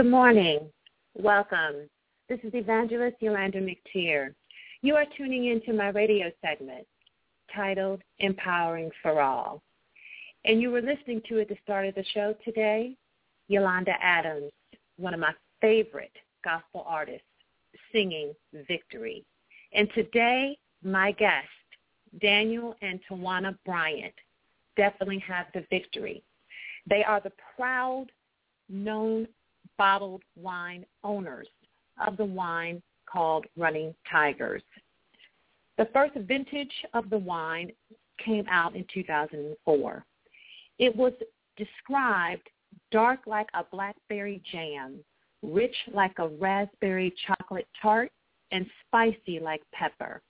Good morning. Welcome. This is Evangelist Yulander McTier. You are tuning into my radio segment titled Empowering for All. And you were listening to at the start of the show today, Yolanda Adams, one of my favorite gospel artists, singing Victory. And today, my guest, Daniel and Twiana Bryant, definitely have the victory. They are the proud, known bottled wine owners of the wine called Running Tigers. The first vintage of the wine came out in 2004. It was described dark like a blackberry jam, rich like a raspberry chocolate tart, and spicy like pepper.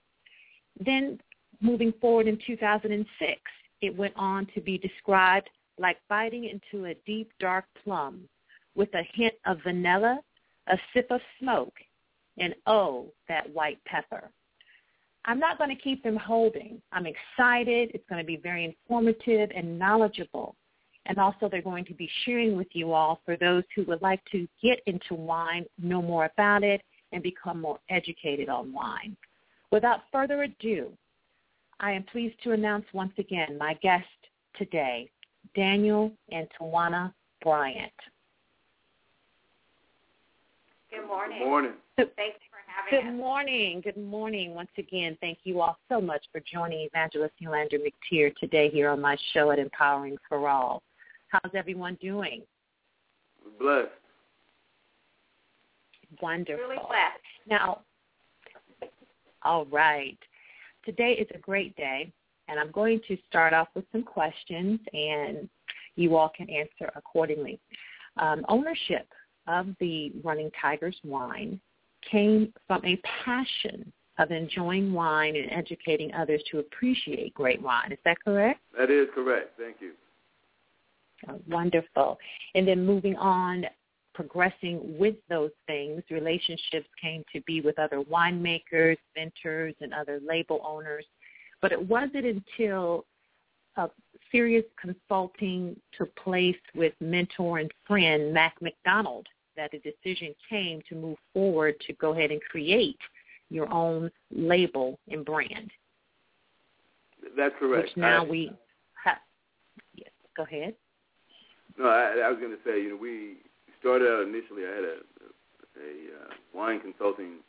Then moving forward in 2006, it went on to be described like biting into a deep dark plum with a hint of vanilla, a sip of smoke, and oh, that white pepper. I'm not going to keep them holding. I'm excited. It's going to be very informative and knowledgeable. And also they're going to be sharing with you all for those who would like to get into wine, know more about it, and become more educated on wine. Without further ado, I am pleased to announce once again my guest today, Daniel and Twiana Bryant. Good morning. Good morning. Thanks for having Good us. morning. Good morning. Once again, thank you all so much for joining Evangelist Yulander McTier today here on my show at Empowering for All. How's everyone doing? Blessed. Wonderful. Really blessed. Now, all right. Today is a great day, and I'm going to start off with some questions, and you all can answer accordingly. Um, ownership of the Running Tigers wine came from a passion of enjoying wine and educating others to appreciate great wine. Is that correct? That is correct. Thank you. Uh, wonderful. And then moving on, progressing with those things, relationships came to be with other winemakers, vintners, and other label owners. But it wasn't until a serious consulting took place with mentor and friend Mac McDonald that the decision came to move forward to go ahead and create your own label and brand. That's correct. Which now I, we have. Yes, go ahead. No, I, I was going to say, you know, we started out initially. I had a a uh, wine consulting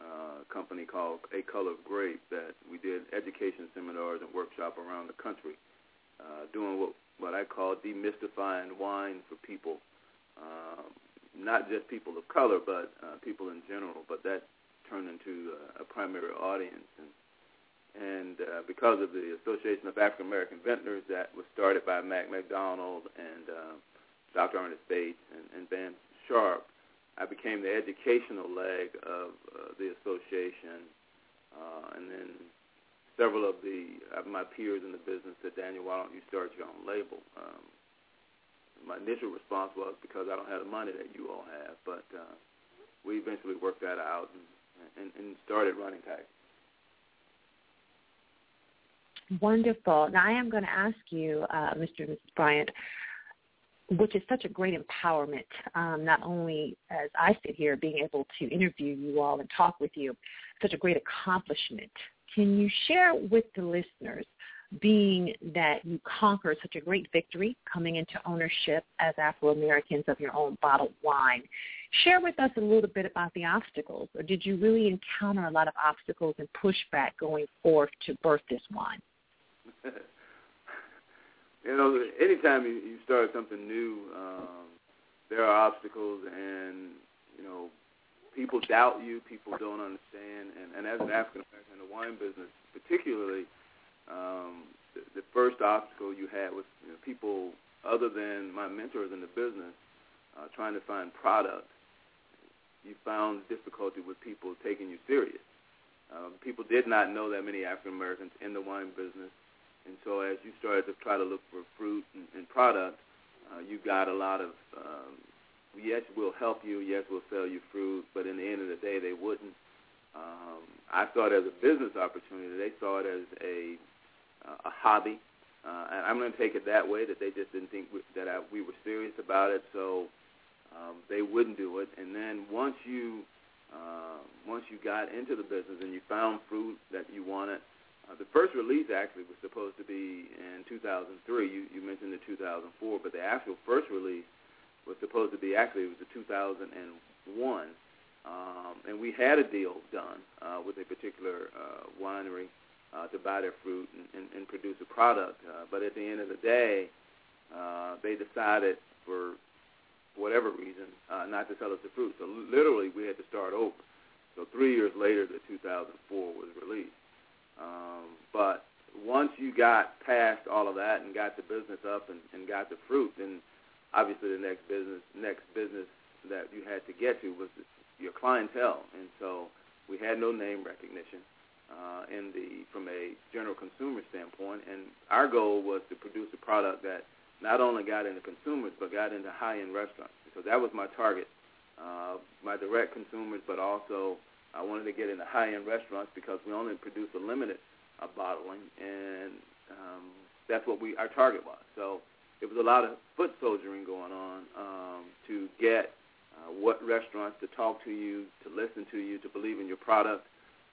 uh, company called A Color of Grape that we did education seminars and workshop around the country, uh, doing what what I call demystifying wine for people, uh, not just people of color, but uh, people in general. But that turned into a, a primary audience, and and uh, because of the Association of African American Vintners that was started by Mac McDonald and uh, Dr. Ernest Bates and, and Van Sharp, I became the educational leg of uh, the association, uh, and then several of the of my peers in the business said, Daniel, why don't you start your own label? Um, my initial response was because I don't have the money that you all have, but uh, we eventually worked that out and, and, and started Running Tigers. Wonderful. Now I am going to ask you, uh, Mr. and Mrs. Bryant, which is such a great empowerment, um, not only as I sit here being able to interview you all and talk with you, such a great accomplishment. Can you share with the listeners, being that you conquered such a great victory coming into ownership as Afro-Americans of your own bottled wine, share with us a little bit about the obstacles, or did you really encounter a lot of obstacles and pushback going forth to birth this wine? you know, anytime you, you start something new, um, there are obstacles, and you know, people doubt you. People don't understand, and, and as an African American in the wine business, particularly, um, the, the first obstacle you had was you know, people other than my mentors in the business uh, trying to find product. You found difficulty with people taking you serious. Um, people did not know that many African Americans in the wine business. And so as you started to try to look for fruit and, and product, uh, you got a lot of, um, yes, we'll help you, yes, we'll sell you fruit, but in the end of the day, they wouldn't. Um, I saw it as a business opportunity. They saw it as a, uh, a hobby. Uh, and I'm going to take it that way, that they just didn't think we, that I, we were serious about it. So um, they wouldn't do it. And then once you uh, once you got into the business and you found fruit that you wanted, uh, the first release actually was supposed to be in 2003. You, you mentioned the 2004, but the actual first release was supposed to be actually it was the 2001. Um, and we had a deal done uh, with a particular uh, winery to buy their fruit and, and, and produce a product. Uh, but at the end of the day, uh, they decided for whatever reason uh, not to sell us the fruit. So literally, we had to start over. So three years later, the 2004 was released. Um, but once you got past all of that and got the business up and, and got the fruit, then obviously the next business next business that you had to get to was your clientele. And so we had no name recognition uh, in the from a general consumer standpoint. And our goal was to produce a product that not only got into consumers but got into high-end restaurants. So that was my target, uh, my direct consumers, but also I wanted to get into high-end restaurants because we only produce a limited uh, bottling, and um, that's what we our target was. So it was a lot of foot soldiering going on um, to get uh, what restaurants to talk to you, to listen to you, to believe in your product.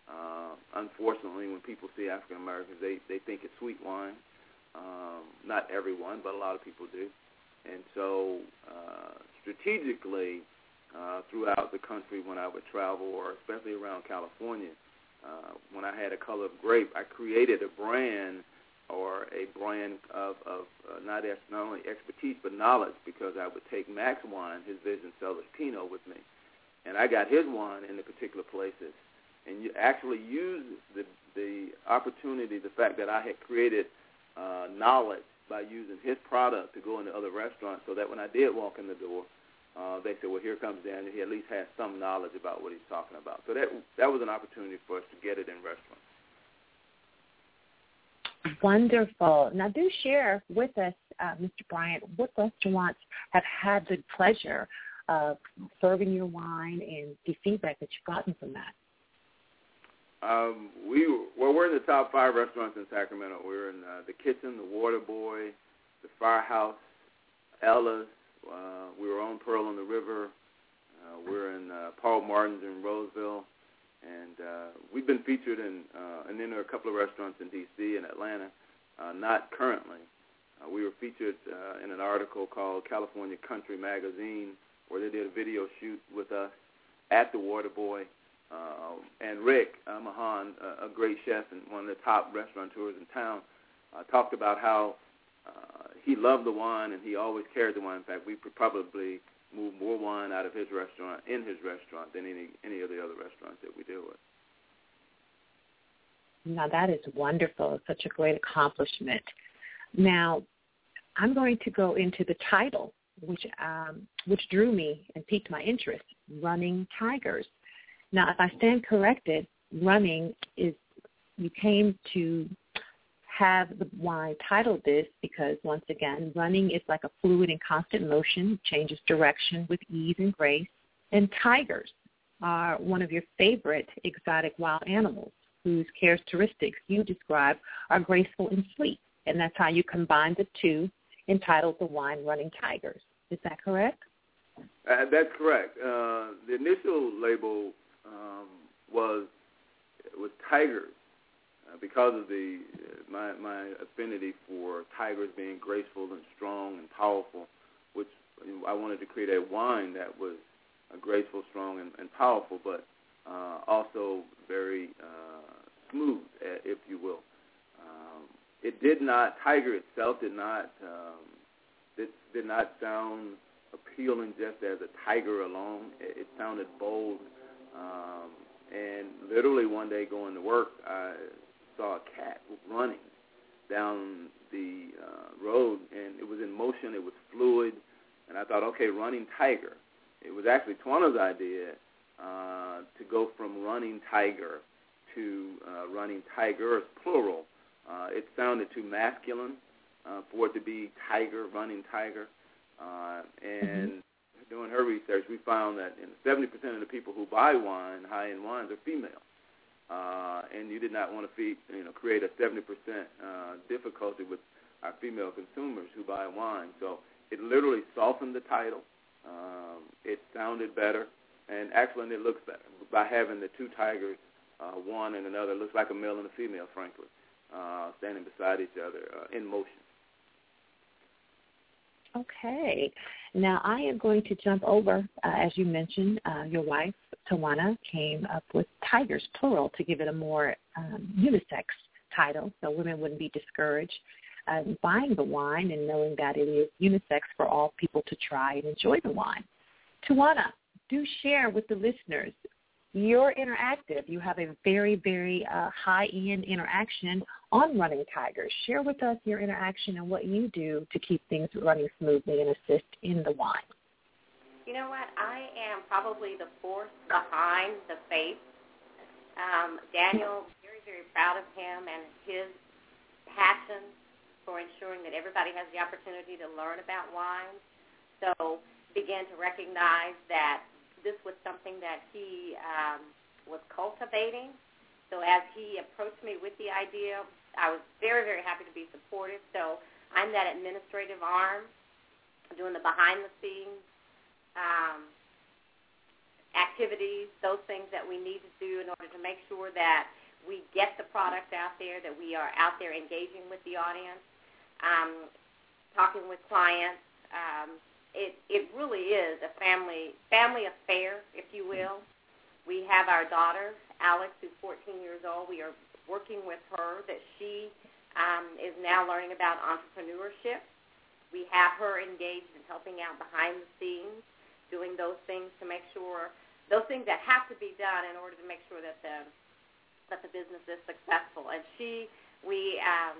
Uh, unfortunately, when people see African Americans, they they think it's sweet wine. Um, not everyone, but a lot of people do. And so, uh, strategically, uh, throughout the country when I would travel, or especially around California, uh, when I had a color of grape, I created a brand or a brand of, of uh, not, not only expertise but knowledge because I would take Mac's wine, his Vision Cellars Pinot, with me, and I got his wine in the particular places, and you actually use the the opportunity, the fact that I had created uh, knowledge by using his product to go into other restaurants, so that when I did walk in the door, uh, they said, "Well, here comes Daniel. He at least has some knowledge about what he's talking about." So that that was an opportunity for us to get it in restaurants. Wonderful. Now, do share with us, uh, Mr. Bryant, what restaurants have had the pleasure of serving your wine and the feedback that you've gotten from that. Um, we well, we're in the top five restaurants in Sacramento. We're in uh, the Kitchen, the Water Boy, the Firehouse, Ella's. Uh, we were on Pearl on the River. Uh, we're in uh, Paul Martin's in Roseville, and uh, we've been featured in uh, and then there are a couple of restaurants in D.C. and Atlanta. Uh, not currently. Uh, we were featured uh, in an article called California Country Magazine, where they did a video shoot with us at the Water Boy. Uh, and Rick Mahan, uh, a great chef and one of the top restaurateurs in town, uh, talked about how uh, he loved the wine and he always carried the wine. In fact, we probably move more wine out of his restaurant in his restaurant than any any of the other restaurants that we deal with. Now that is wonderful. Such a great accomplishment. Now, I'm going to go into the title, which um, which drew me and piqued my interest. Running Tigers. Now, if I stand corrected, running is you came to have the wine titled this because once again, running is like a fluid and constant motion, changes direction with ease and grace. And tigers are one of your favorite exotic wild animals whose characteristics you describe are graceful and sweet. And that's how you combine the two entitled The Wine Running Tigers. Is that correct? Uh, that's correct. Uh, the initial label um, was was tigers uh, because of the uh, my my affinity for tigers being graceful and strong and powerful, which I wanted to create a wine that was uh, graceful, strong, and, and powerful, but uh, also very uh, smooth, if you will. Um, it did not tiger itself did not um, it did not sound appealing just as a tiger alone. It, it sounded bold. Um, and literally one day going to work, I saw a cat running down the uh, road, and it was in motion. It was fluid, and I thought, okay, running tiger. It was actually Twiana's idea uh, to go from running tiger to uh, running tigers, plural. Uh, it sounded too masculine uh, for it to be tiger, running tiger. Uh, and mm-hmm. Doing her research, we found that in 70% of the people who buy wine, high-end wines, are female uh, and you did not want to feed, you know, create a 70% uh, difficulty with our female consumers who buy wine. So it literally softened the title Um, it sounded better, and actually it looks better by having the two tigers, uh, one and another. It looks like a male and a female, frankly, uh, standing beside each other uh, in motion. Okay. Now I am going to jump over, uh, as you mentioned, uh, your wife, Twiana, came up with tigers, plural, to give it a more um, unisex title so women wouldn't be discouraged uh, buying the wine and knowing that it is unisex for all people to try and enjoy the wine. Twiana, do share with the listeners. You're interactive. You have a very, very uh, high-end interaction on Running Tigers. Share with us your interaction and what you do to keep things running smoothly and assist in the wine. You know what? I am probably the force behind the faith. Um, Daniel, very, very proud of him and his passion for ensuring that everybody has the opportunity to learn about wine. So began to recognize that this was something that he um, was cultivating. So as he approached me with the idea, I was very, very happy to be supportive. So I'm that administrative arm doing the behind-the-scenes um, activities, those things that we need to do in order to make sure that we get the product out there, that we are out there engaging with the audience um, talking with clients. Um, it it really is a family family affair, if you will. We have our daughter Alex, who's 14 years old. We are working with her that she um, is now learning about entrepreneurship. We have her engaged in helping out behind the scenes, doing those things to make sure those things that have to be done in order to make sure that the that the business is successful. And she, we um,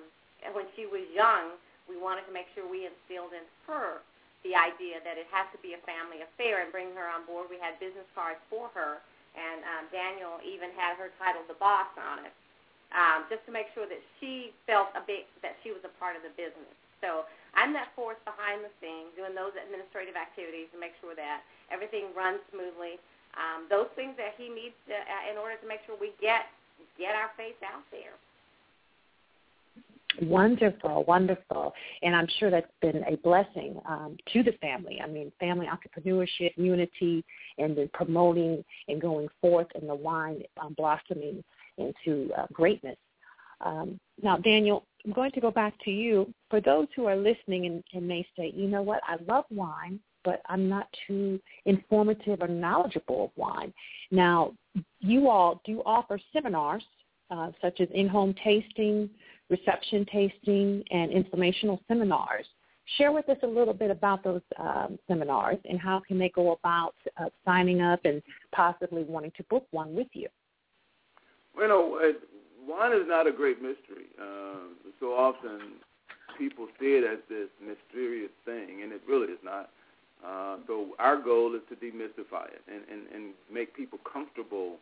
when she was young, we wanted to make sure we instilled in her the idea that it has to be a family affair and bring her on board. We had business cards for her, and um, Daniel even had her titled the boss on it, um, just to make sure that she felt a bit that she was a part of the business. So I'm that force behind the scenes, doing those administrative activities to make sure that everything runs smoothly. Um, those things that he needs to, uh, in order to make sure we get get our face out there. Wonderful, wonderful. And I'm sure that's been a blessing um, to the family. I mean, family entrepreneurship, unity, and then promoting and going forth and the wine um, blossoming into uh, greatness. Um, now, Daniel, I'm going to go back to you. For those who are listening and, and may say, you know what, I love wine, but I'm not too informative or knowledgeable of wine. Now, you all do offer seminars uh, such as in-home tasting, reception tasting, and informational seminars. Share with us a little bit about those um, seminars and how can they go about uh, signing up and possibly wanting to book one with you. Well, you know, uh, wine is not a great mystery. Uh, so often people see it as this mysterious thing, and it really is not. Uh, so our goal is to demystify it and, and, and make people comfortable,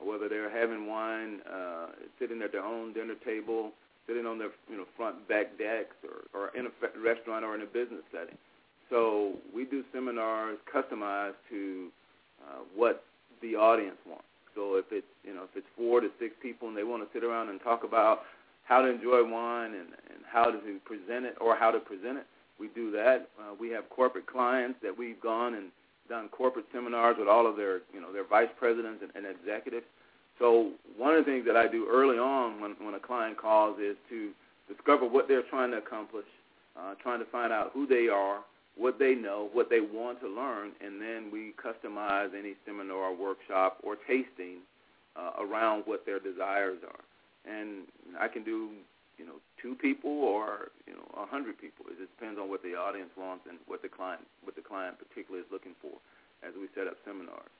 whether they're having wine, uh, sitting at their own dinner table, sitting on their you know front back decks or, or in a restaurant or in a business setting. So we do seminars customized to uh, what the audience wants. So if it's you know if it's four to six people and they want to sit around and talk about how to enjoy wine and, and how to present it or how to present it, we do that. Uh, we have corporate clients that we've gone and done corporate seminars with all of their you know their vice presidents and, and executives so one of the things that I do early on when, when a client calls is to discover what they're trying to accomplish, uh, trying to find out who they are, what they know, what they want to learn, and then we customize any seminar, workshop, or tasting uh, around what their desires are. And I can do, you know, two people or you know a hundred people. It just depends on what the audience wants and what the client, what the client particularly is looking for, as we set up seminars.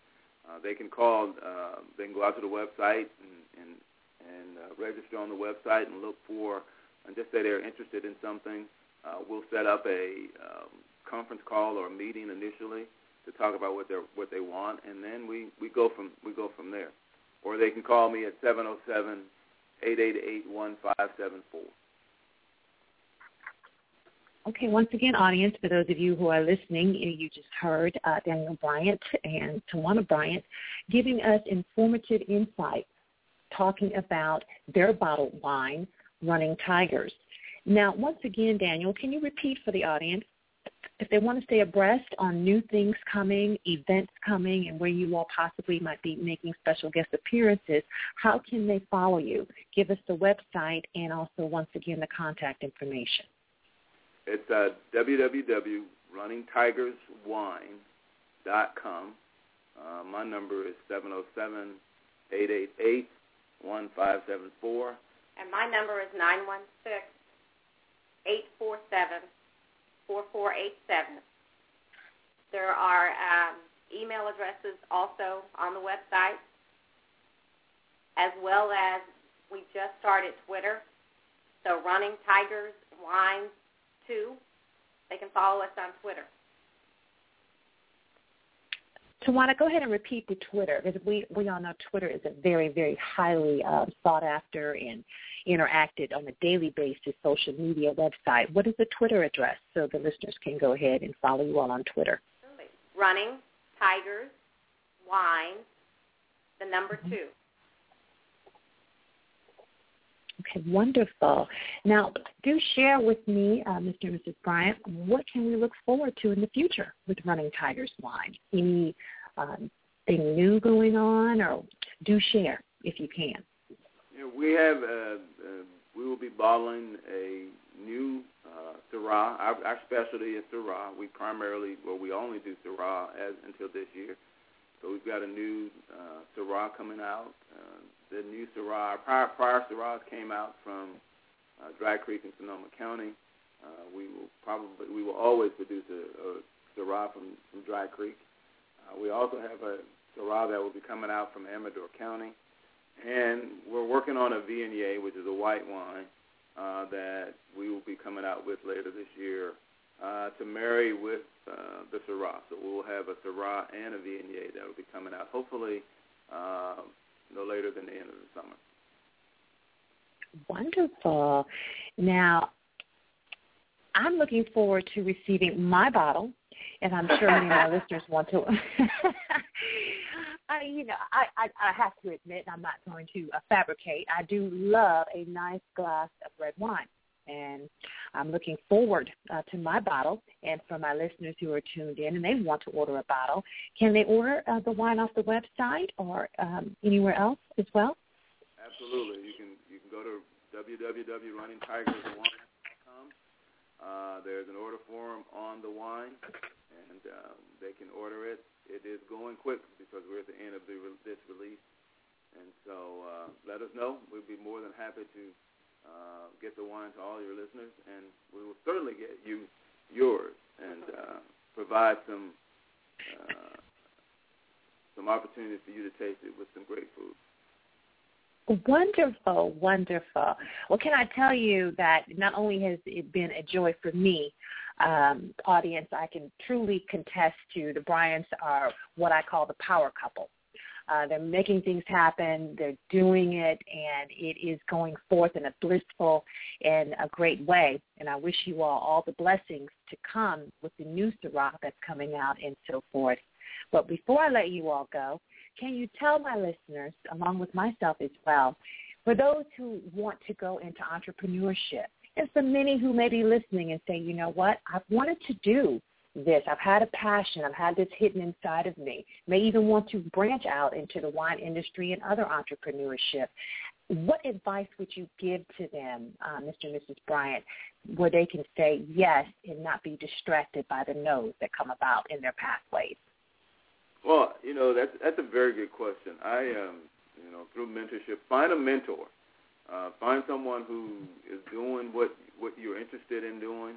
Uh, they can call. Uh, they can go out to the website and and, and uh, register on the website and look for and just say they're interested in something. Uh, we'll set up a um, conference call or a meeting initially to talk about what they what they want, and then we, we go from we go from there. Or they can call me at seven zero oh seven eight eight eight one five seven four. Okay, once again, audience, for those of you who are listening, you just heard uh, Daniel Bryant and Twiana Bryant giving us informative insight talking about their bottled wine, Running Tigers. Now, once again, Daniel, can you repeat for the audience if they want to stay abreast on new things coming, events coming, and where you all possibly might be making special guest appearances, how can they follow you? Give us the website and also, once again, the contact information. It's uh, www.runningtigerswine.com. Uh, my number is 707 888 1574. And my number is 916 847 4487. There are um, email addresses also on the website, as well as we just started Twitter. So Running Tigers Wines 2. They can follow us on Twitter. Twiana, go ahead and repeat the Twitter because we, we all know Twitter is a very, very highly uh, sought after and interacted on a daily basis social media website. What is the Twitter address so the listeners can go ahead and follow you all on Twitter? Running Tigers Wine, the number two. Okay, wonderful. Now, do share with me, uh, Mr. and Mrs. Bryant, what can we look forward to in the future with Running Tigers Wine? Any um, new going on, or do share if you can. We have, uh, uh, we will be bottling a new uh, Syrah. Our, our specialty is Syrah. We primarily, well, we only do Syrah as until this year. So we've got a new uh, Syrah coming out. Uh, the new Syrah, prior, prior Syrahs came out from uh, Dry Creek in Sonoma County. Uh, we will probably, we will always produce a, a Syrah from, from Dry Creek. Uh, we also have a Syrah that will be coming out from Amador County. And we're working on a Viognier, which is a white wine, uh, that we will be coming out with later this year uh, to marry with uh, the Syrah. So we'll have a Syrah and a Viognier that will be coming out hopefully uh, no later than the end of the summer. Wonderful. Now, I'm looking forward to receiving my bottle, and I'm sure many of my listeners want to. I, you know, I, I, I have to admit, I'm not going to uh, fabricate. I do love a nice glass of red wine and I'm looking forward uh, to my bottle. And for my listeners who are tuned in and they want to order a bottle, can they order uh, the wine off the website or um, anywhere else as well? Absolutely. You can you can go to www.runningtigerswine.com. Uh, there's an order form on the wine, and uh, they can order it. It is going quick because we're at the end of the, this release, and so uh, let us know. We'd be more than happy to uh, get the wine to all your listeners, and we will certainly get you yours and uh, provide some uh, some opportunities for you to taste it with some great food. Wonderful, wonderful. Well, can I tell you that not only has it been a joy for me, um, audience, I can truly contest to the Bryants are what I call the power couple. Uh, they're making things happen. They're doing it, and it is going forth in a blissful and a great way. And I wish you all all the blessings to come with the new Syrah that's coming out and so forth. But before I let you all go, can you tell my listeners, along with myself as well, for those who want to go into entrepreneurship, and for many who may be listening and say, you know what, I've wanted to do this. I've had a passion. I've had this hidden inside of me. May even want to branch out into the wine industry and other entrepreneurship. What advice would you give to them, uh, Mr. and Mrs. Bryant, where they can say yes and not be distracted by the no's that come about in their pathways? Well, you know that's that's a very good question. I, um, you know, through mentorship, find a mentor. Uh, find someone who is doing what what you're interested in doing.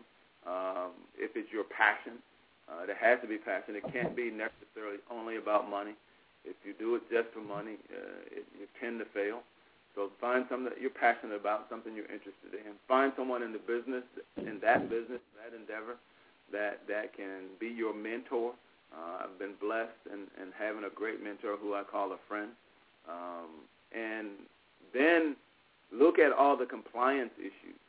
Um, if it's your passion, uh, it has to be passion. It can't be necessarily only about money. If you do it just for money, uh, it, you tend to fail. So find something that you're passionate about, something you're interested in. Find someone in the business, in that business, that endeavor, that that can be your mentor. Uh, I've been blessed and, and having a great mentor who I call a friend. Um, and then look at all the compliance issues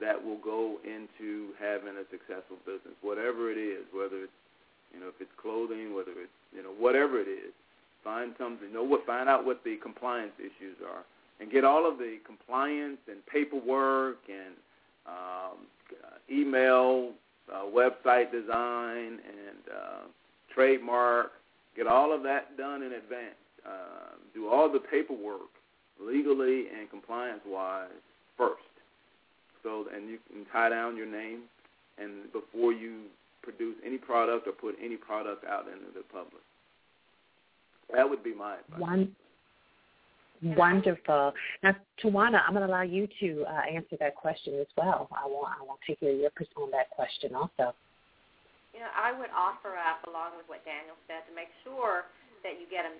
that will go into having a successful business, whatever it is, whether it's you know if it's clothing, whether it's you know whatever it is. Find something, know what, find out what the compliance issues are, and get all of the compliance and paperwork and um, email uh, website design and uh, trademark. Get all of that done in advance. Uh, do all the paperwork legally and compliance-wise first. So, and you can tie down your name, and before you produce any product or put any product out into the public. That would be my advice. One, wonderful. Now, Twiana, I'm going to allow you to uh, answer that question as well. I want I want to hear your perspective on that question also. You know, I would offer up, along with what Daniel said, to make sure that you get a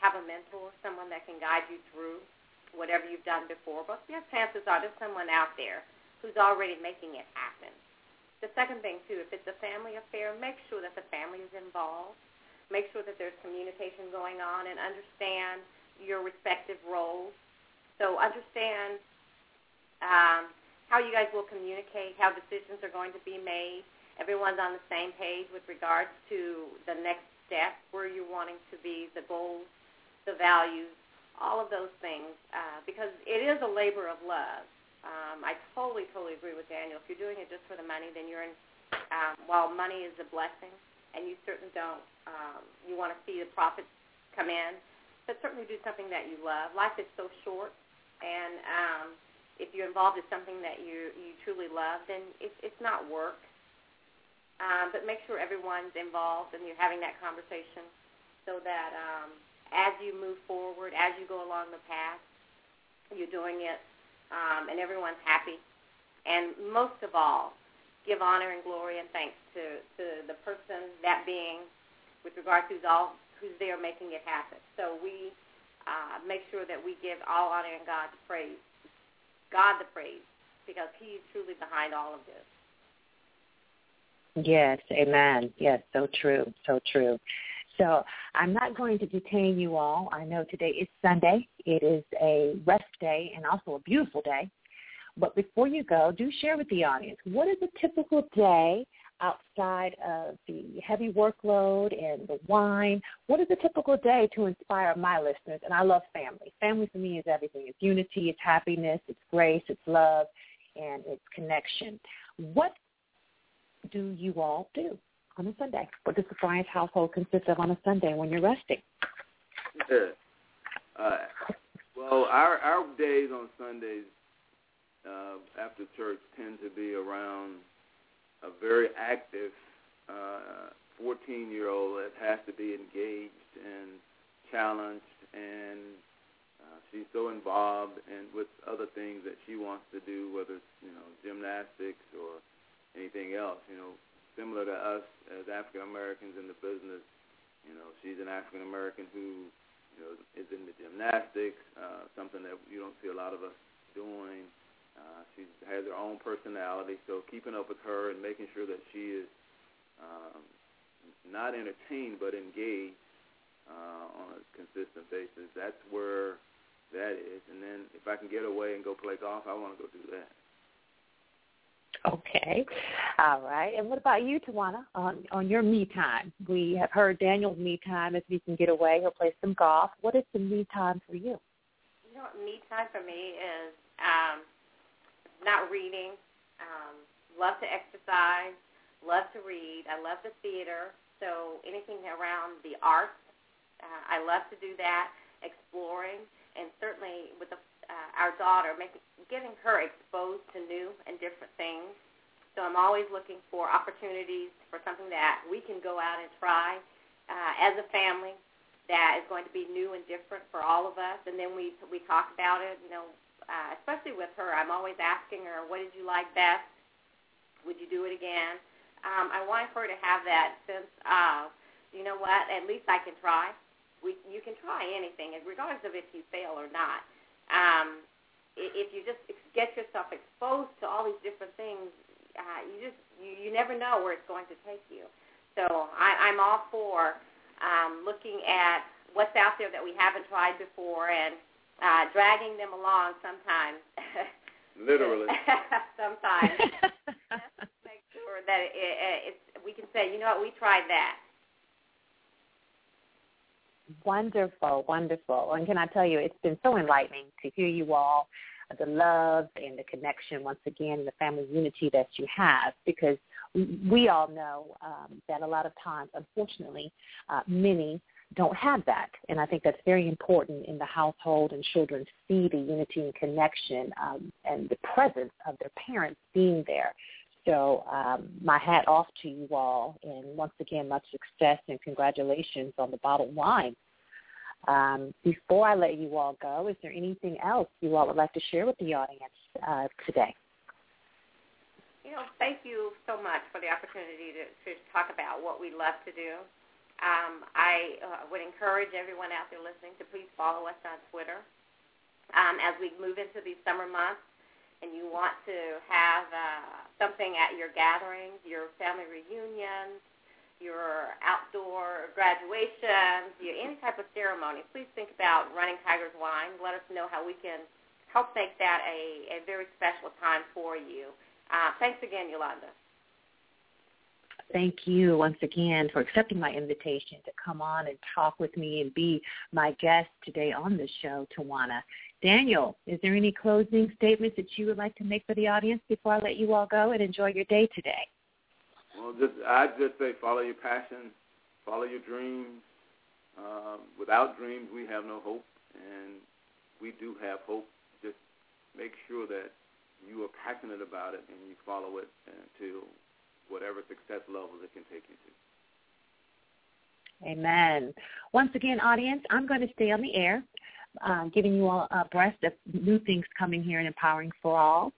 have a mentor, someone that can guide you through whatever you've done before. But yes, chances are there's someone out there who's already making it happen. The second thing too, if it's a family affair, make sure that the family is involved. Make sure that there's communication going on and understand your respective roles. So understand um, how you guys will communicate, how decisions are going to be made, everyone's on the same page with regards to the next step, where you're wanting to be, the goals, the values, all of those things, uh, because it is a labor of love. Um, I totally, totally agree with Daniel. If you're doing it just for the money, then you're in. Um, while money is a blessing, and you certainly don't, um, you want to see the profits come in, but certainly do something that you love. Life is so short, and um, if you're involved in something that you you truly love, then it's it's not work. Um, but make sure everyone's involved and you're having that conversation so that um, as you move forward, as you go along the path, you're doing it um, and everyone's happy. And most of all, give honor and glory and thanks to, to the person, that being, with regard to who's, all, who's there making it happen. So we uh, make sure that we give all honor and God the praise, God the praise, because He's truly behind all of this. Yes, amen. Yes, so true, so true. So I'm not going to detain you all. I know today is Sunday. It is a rest day and also a beautiful day. But before you go, do share with the audience what is a typical day outside of the heavy workload and the wine? What is a typical day to inspire my listeners? And I love family. Family for me is everything. It's unity, it's happiness, it's grace, it's love, and it's connection. What do you all do on a Sunday? What does the Bryant household consist of on a Sunday when you're resting? Uh, well, our our days on Sundays uh, after church tend to be around a very active 14-year-old uh, that has to be engaged and challenged, and uh, she's so involved and with other things that she wants to do, whether it's you know gymnastics or anything else. You know, similar to us as African Americans in the business. You know, she's an African American who, you know, is in the gymnastics, uh, something that you don't see a lot of us doing. Uh, she has her own personality, so keeping up with her and making sure that she is um, not entertained but engaged uh, on a consistent basis. That's where that is. And then if I can get away and go play golf, I want to go do that. Okay. All right. And what about you, Twiana, on, on your me time? We have heard Daniel's me time if he can get away. He'll play some golf. What is the me time for you? You know me time for me is um, not reading, um, love to exercise, love to read. I love the theater. So anything around the arts, uh, I love to do that, exploring, and certainly with the uh, our daughter, making, getting her exposed to new and different things. So I'm always looking for opportunities for something that we can go out and try uh, as a family that is going to be new and different for all of us. And then we we talk about it. You know, uh, especially with her, I'm always asking her, "What did you like best? Would you do it again?" Um, I want her to have that sense of, you know what? At least I can try. We you can try anything, regardless of if you fail or not um, if you just get yourself exposed to all these different things, uh, you just you, you never know where it's going to take you. So I, I'm all for um, looking at what's out there that we haven't tried before and uh, dragging them along sometimes. Literally. sometimes. make sure that it, it, it's, we can say, you know what, we tried that. Wonderful, wonderful. And can I tell you, it's been so enlightening to hear you all the love and the connection once again, the family unity that you have, because we all know um, that a lot of times, unfortunately, uh, many don't have that. And I think that's very important in the household and children see the unity and connection um, and the presence of their parents being there. So um, my hat off to you all, and once again, much success and congratulations on the bottled wine. Um, before I let you all go, is there anything else you all would like to share with the audience uh, today? You know, thank you so much for the opportunity to, to talk about what we love to do. Um, I uh, would encourage everyone out there listening to please follow us on Twitter. Um, as we move into these summer months and you want to have uh, something at your gatherings, your family reunions, your outdoor graduations, your, any type of ceremony, please think about Running Tigers Wine. Let us know how we can help make that a, a very special time for you. Uh, thanks again, Yulander. Thank you once again for accepting my invitation to come on and talk with me and be my guest today on the show, Twiana. Daniel, is there any closing statements that you would like to make for the audience before I let you all go and enjoy your day today? Well, just I'd just say follow your passion, follow your dreams. Um, without dreams, we have no hope, and we do have hope. Just make sure that you are passionate about it and you follow it until whatever success levels it can take you to. Amen. Once again, audience, I'm going to stay on the air, uh, giving you all a abreast of new things coming here in Empowering for All.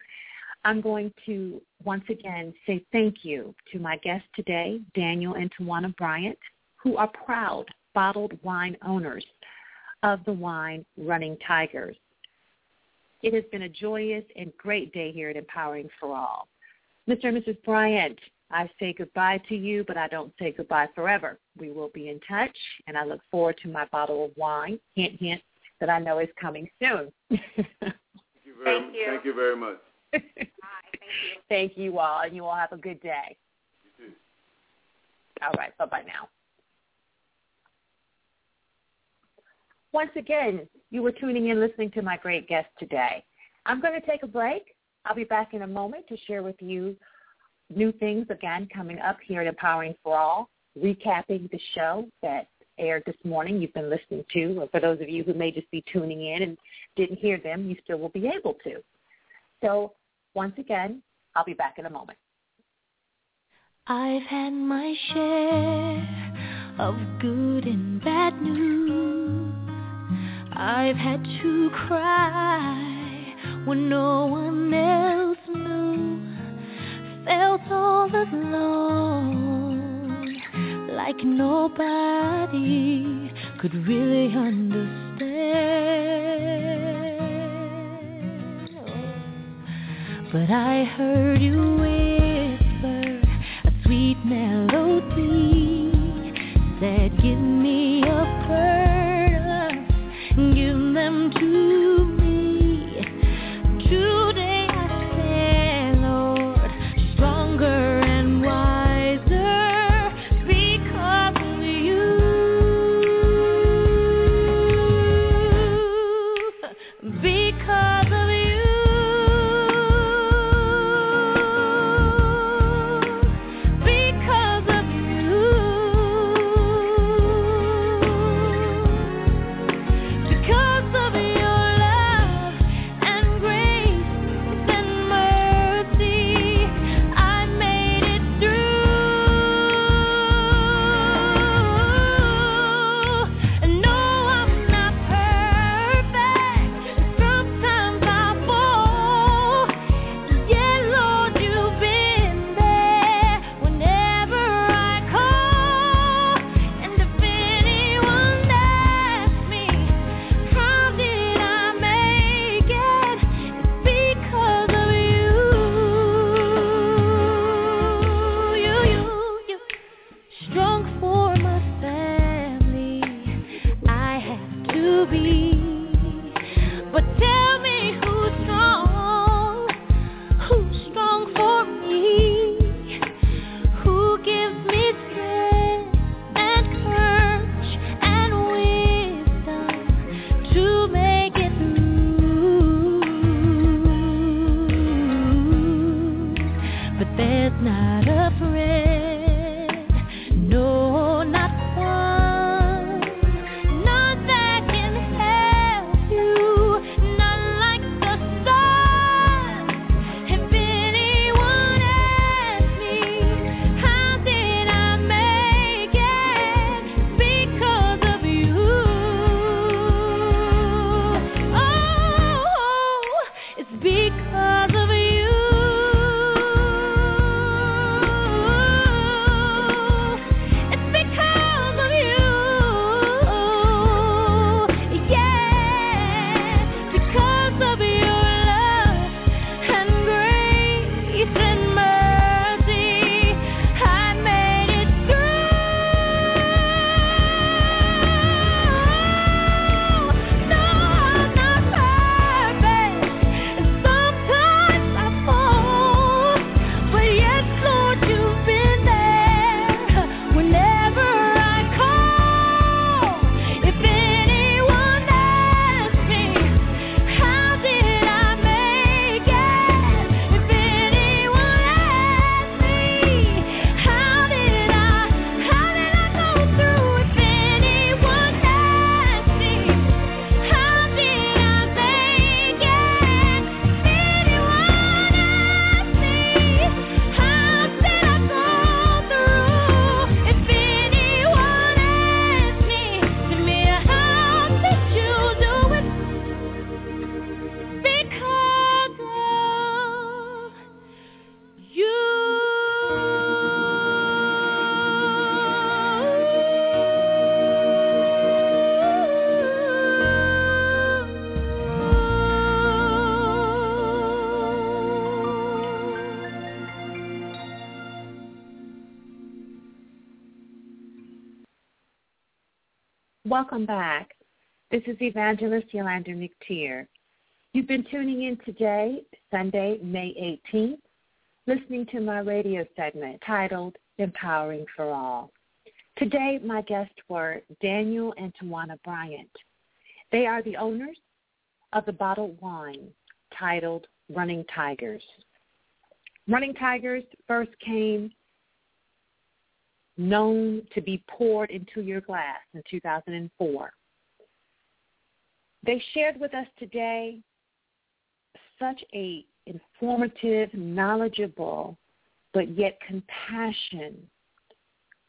I'm going to once again say thank you to my guests today, Daniel and Twiana Bryant, who are proud bottled wine owners of the wine Running Tigers. It has been a joyous and great day here at Empowering for All. Mr. and Mrs. Bryant, I say goodbye to you, but I don't say goodbye forever. We will be in touch, and I look forward to my bottle of wine, hint, hint, that I know is coming soon. thank you very, thank you. Thank you very much. Bye. Thank you. Thank you all, and you all have a good day. You too. All right. Bye-bye now. Once again, you were tuning in listening to my great guest today. I'm going to take a break. I'll be back in a moment to share with you new things again coming up here at Empowering for All, recapping the show that aired this morning you've been listening to. Or for those of you who may just be tuning in and didn't hear them, you still will be able to. So once again, I'll be back in a moment. I've had my share of good and bad news. I've had to cry when no one else knew. Felt all alone, like nobody could really understand. But I heard you whisper a sweet melody, said, "Give me a purpose, give them to Welcome back. This is Evangelist Yulander McTier. You've been tuning in today, Sunday, May 18th, listening to my radio segment titled Empowering for All. Today, my guests were Daniel and Twiana Bryant. They are the owners of the bottled wine titled Running Tigers. Running Tigers first came known to be poured into your glass in 2004. They shared with us today such a informative, knowledgeable, but yet compassion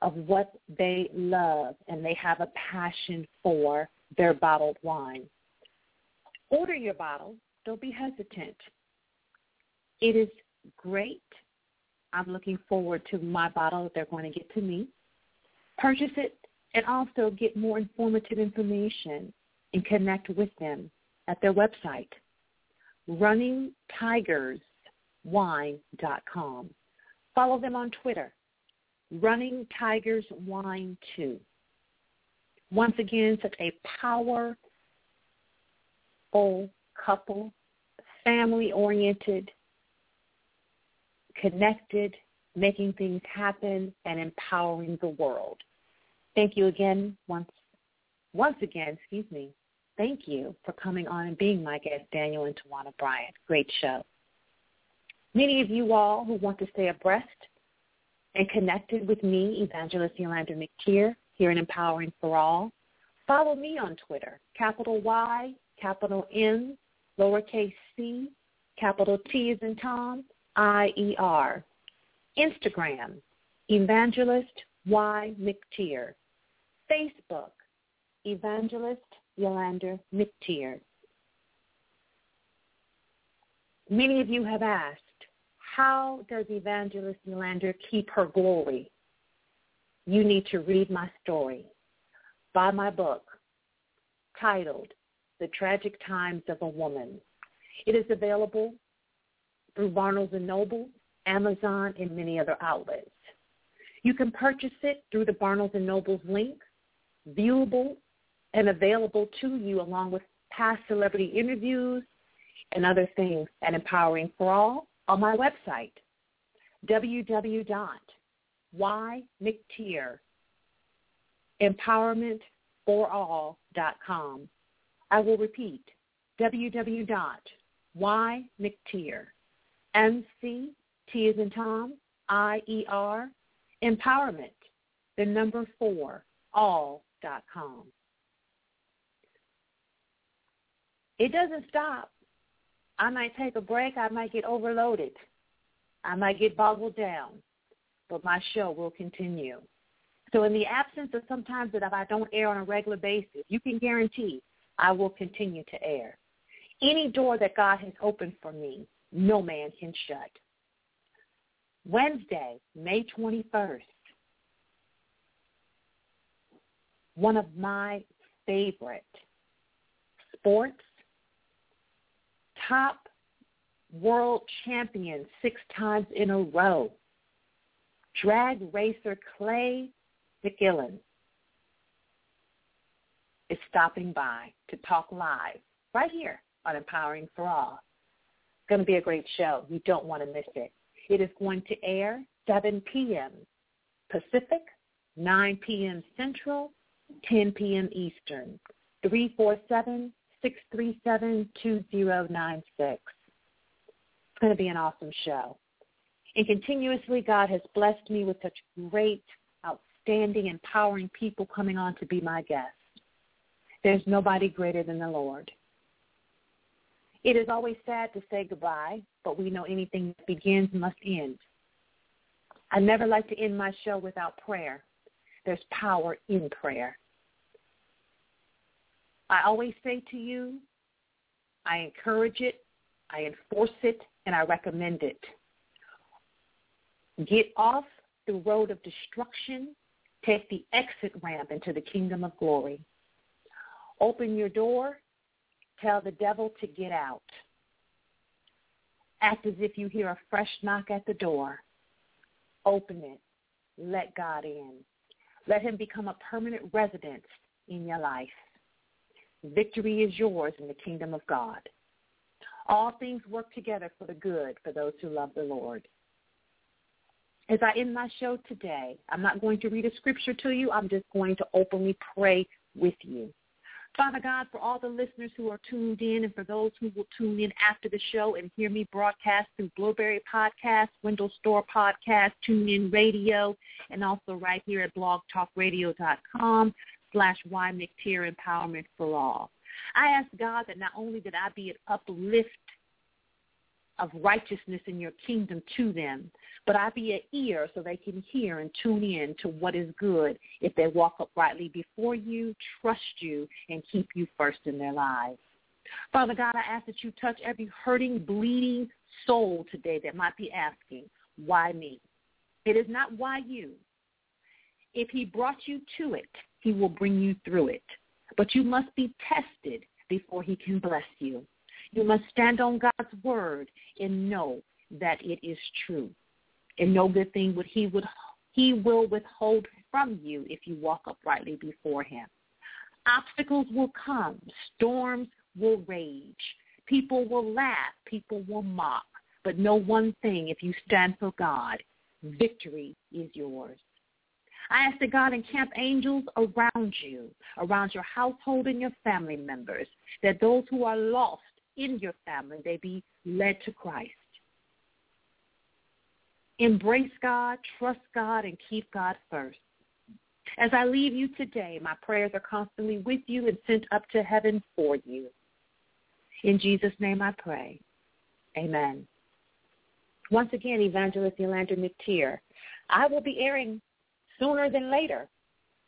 of what they love and they have a passion for their bottled wine. Order your bottle. Don't be hesitant. It is great I'm looking forward to my bottle that they're going to get to me. Purchase it and also get more informative information and connect with them at their website, runningtigerswine.com. Follow them on Twitter, Running Tigers Wine 2. Once again, such a powerful couple, family-oriented, connected, making things happen, and empowering the world. Thank you again once once again, excuse me. Thank you for coming on and being my guest, Daniel and Twiana Bryant. Great show. Many of you all who want to stay abreast and connected with me, Evangelist Yulander McTier, here in Empowering for All, follow me on Twitter, capital Y, capital M, lowercase c, capital T is in Tom, I-E-R. Instagram, Evangelist Y. McTier. Facebook, Evangelist Yulander McTier. Many of you have asked, how does Evangelist Yulander keep her glory? You need to read my story. Buy my book titled The Tragic Times of a Woman. It is available through Barnes & Noble, Amazon, and many other outlets. You can purchase it through the Barnes & Noble's link, viewable and available to you along with past celebrity interviews and other things at Empowering for All on my website, www.ymctier.empowermentforall.com. I will repeat, www.ymctier, M-C, T is in Tom, I-E-R, empowerment, the number four, all.com. It doesn't stop. I might take a break. I might get overloaded. I might get boggled down. But my show will continue. So in the absence of sometimes that if I don't air on a regular basis, you can guarantee I will continue to air. Any door that God has opened for me, no man can shut. Wednesday, May 21st, one of my favorite sports top world champion six times in a row, drag racer Clay McGillen is stopping by to talk live right here on Empowering for All. Going to be a great show. You don't want to miss it. It is going to air 7 p.m. Pacific, 9 p.m. Central, 10 p.m. Eastern. 347 637-2096. It's going to be an awesome show. And continuously, God has blessed me with such great, outstanding, empowering people coming on to be my guests. There's nobody greater than the Lord. It is always sad to say goodbye, but we know anything that begins must end. I never like to end my show without prayer. There's power in prayer. I always say to you, I encourage it, I enforce it, and I recommend it. Get off the road of destruction. Take the exit ramp into the kingdom of glory. Open your door. Tell the devil to get out. Act as if you hear a fresh knock at the door. Open it. Let God in. Let him become a permanent residence in your life. Victory is yours in the kingdom of God. All things work together for the good for those who love the Lord. As I end my show today, I'm not going to read a scripture to you. I'm just going to openly pray with you. Father God, for all the listeners who are tuned in and for those who will tune in after the show and hear me broadcast through Blubrry Podcast, Window Store Podcast, TuneIn Radio, and also right here at blogtalkradio.com slash Y Empowerment for All. I ask God that not only did I be an uplift of righteousness in your kingdom to them, but I be an ear so they can hear and tune in to what is good if they walk uprightly before you, trust you, and keep you first in their lives. Father God, I ask that you touch every hurting, bleeding soul today that might be asking, why me? It is not why you. If he brought you to it, he will bring you through it. But you must be tested before he can bless you. You must stand on God's word and know that it is true. And no good thing would he would he will withhold from you if you walk uprightly before him. Obstacles will come, storms will rage, people will laugh, people will mock, but know one thing if you stand for God, victory is yours. I ask that God encamp angels around you, around your household and your family members, that those who are lost in your family, they be led to Christ. Embrace God, trust God, and keep God first. As I leave you today, my prayers are constantly with you and sent up to heaven for you. In Jesus' name I pray. Amen. Once again, Evangelist Yulander McTier. I will be airing sooner than later.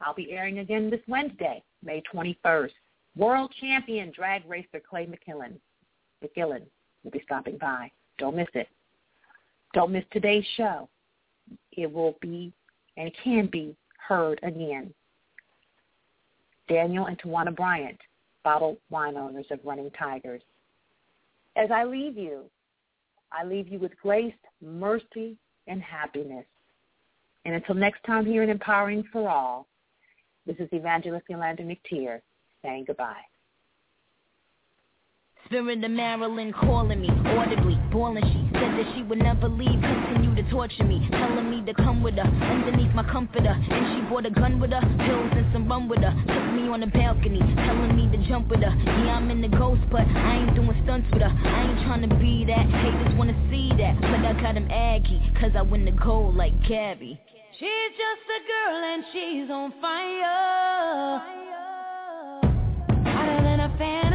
I'll be airing again this Wednesday, May 21st. World champion drag racer Clay McKillen, McGillen will be stopping by. Don't miss it. Don't miss today's show. It will be and can be heard again. Daniel and Twiana Bryant, bottled wine owners of Running Tigers. As I leave you, I leave you with grace, mercy, and happiness. And until next time here in Empowering for All, this is Evangelist Yulander McTier saying goodbye. Spirit of Maryland calling me audibly, balling she's Said that she would never leave, continue to torture me Telling me to come with her, underneath my comforter And she brought a gun with her, pills and some rum with her Took me on the balcony, telling me to jump with her. Yeah, I'm in the ghost, but I ain't doing stunts with her. I ain't trying to be that, haters wanna see that But I got him aggy, cause I win the gold like Gabby. She's just a girl and she's on fire. Hotter than a fantasy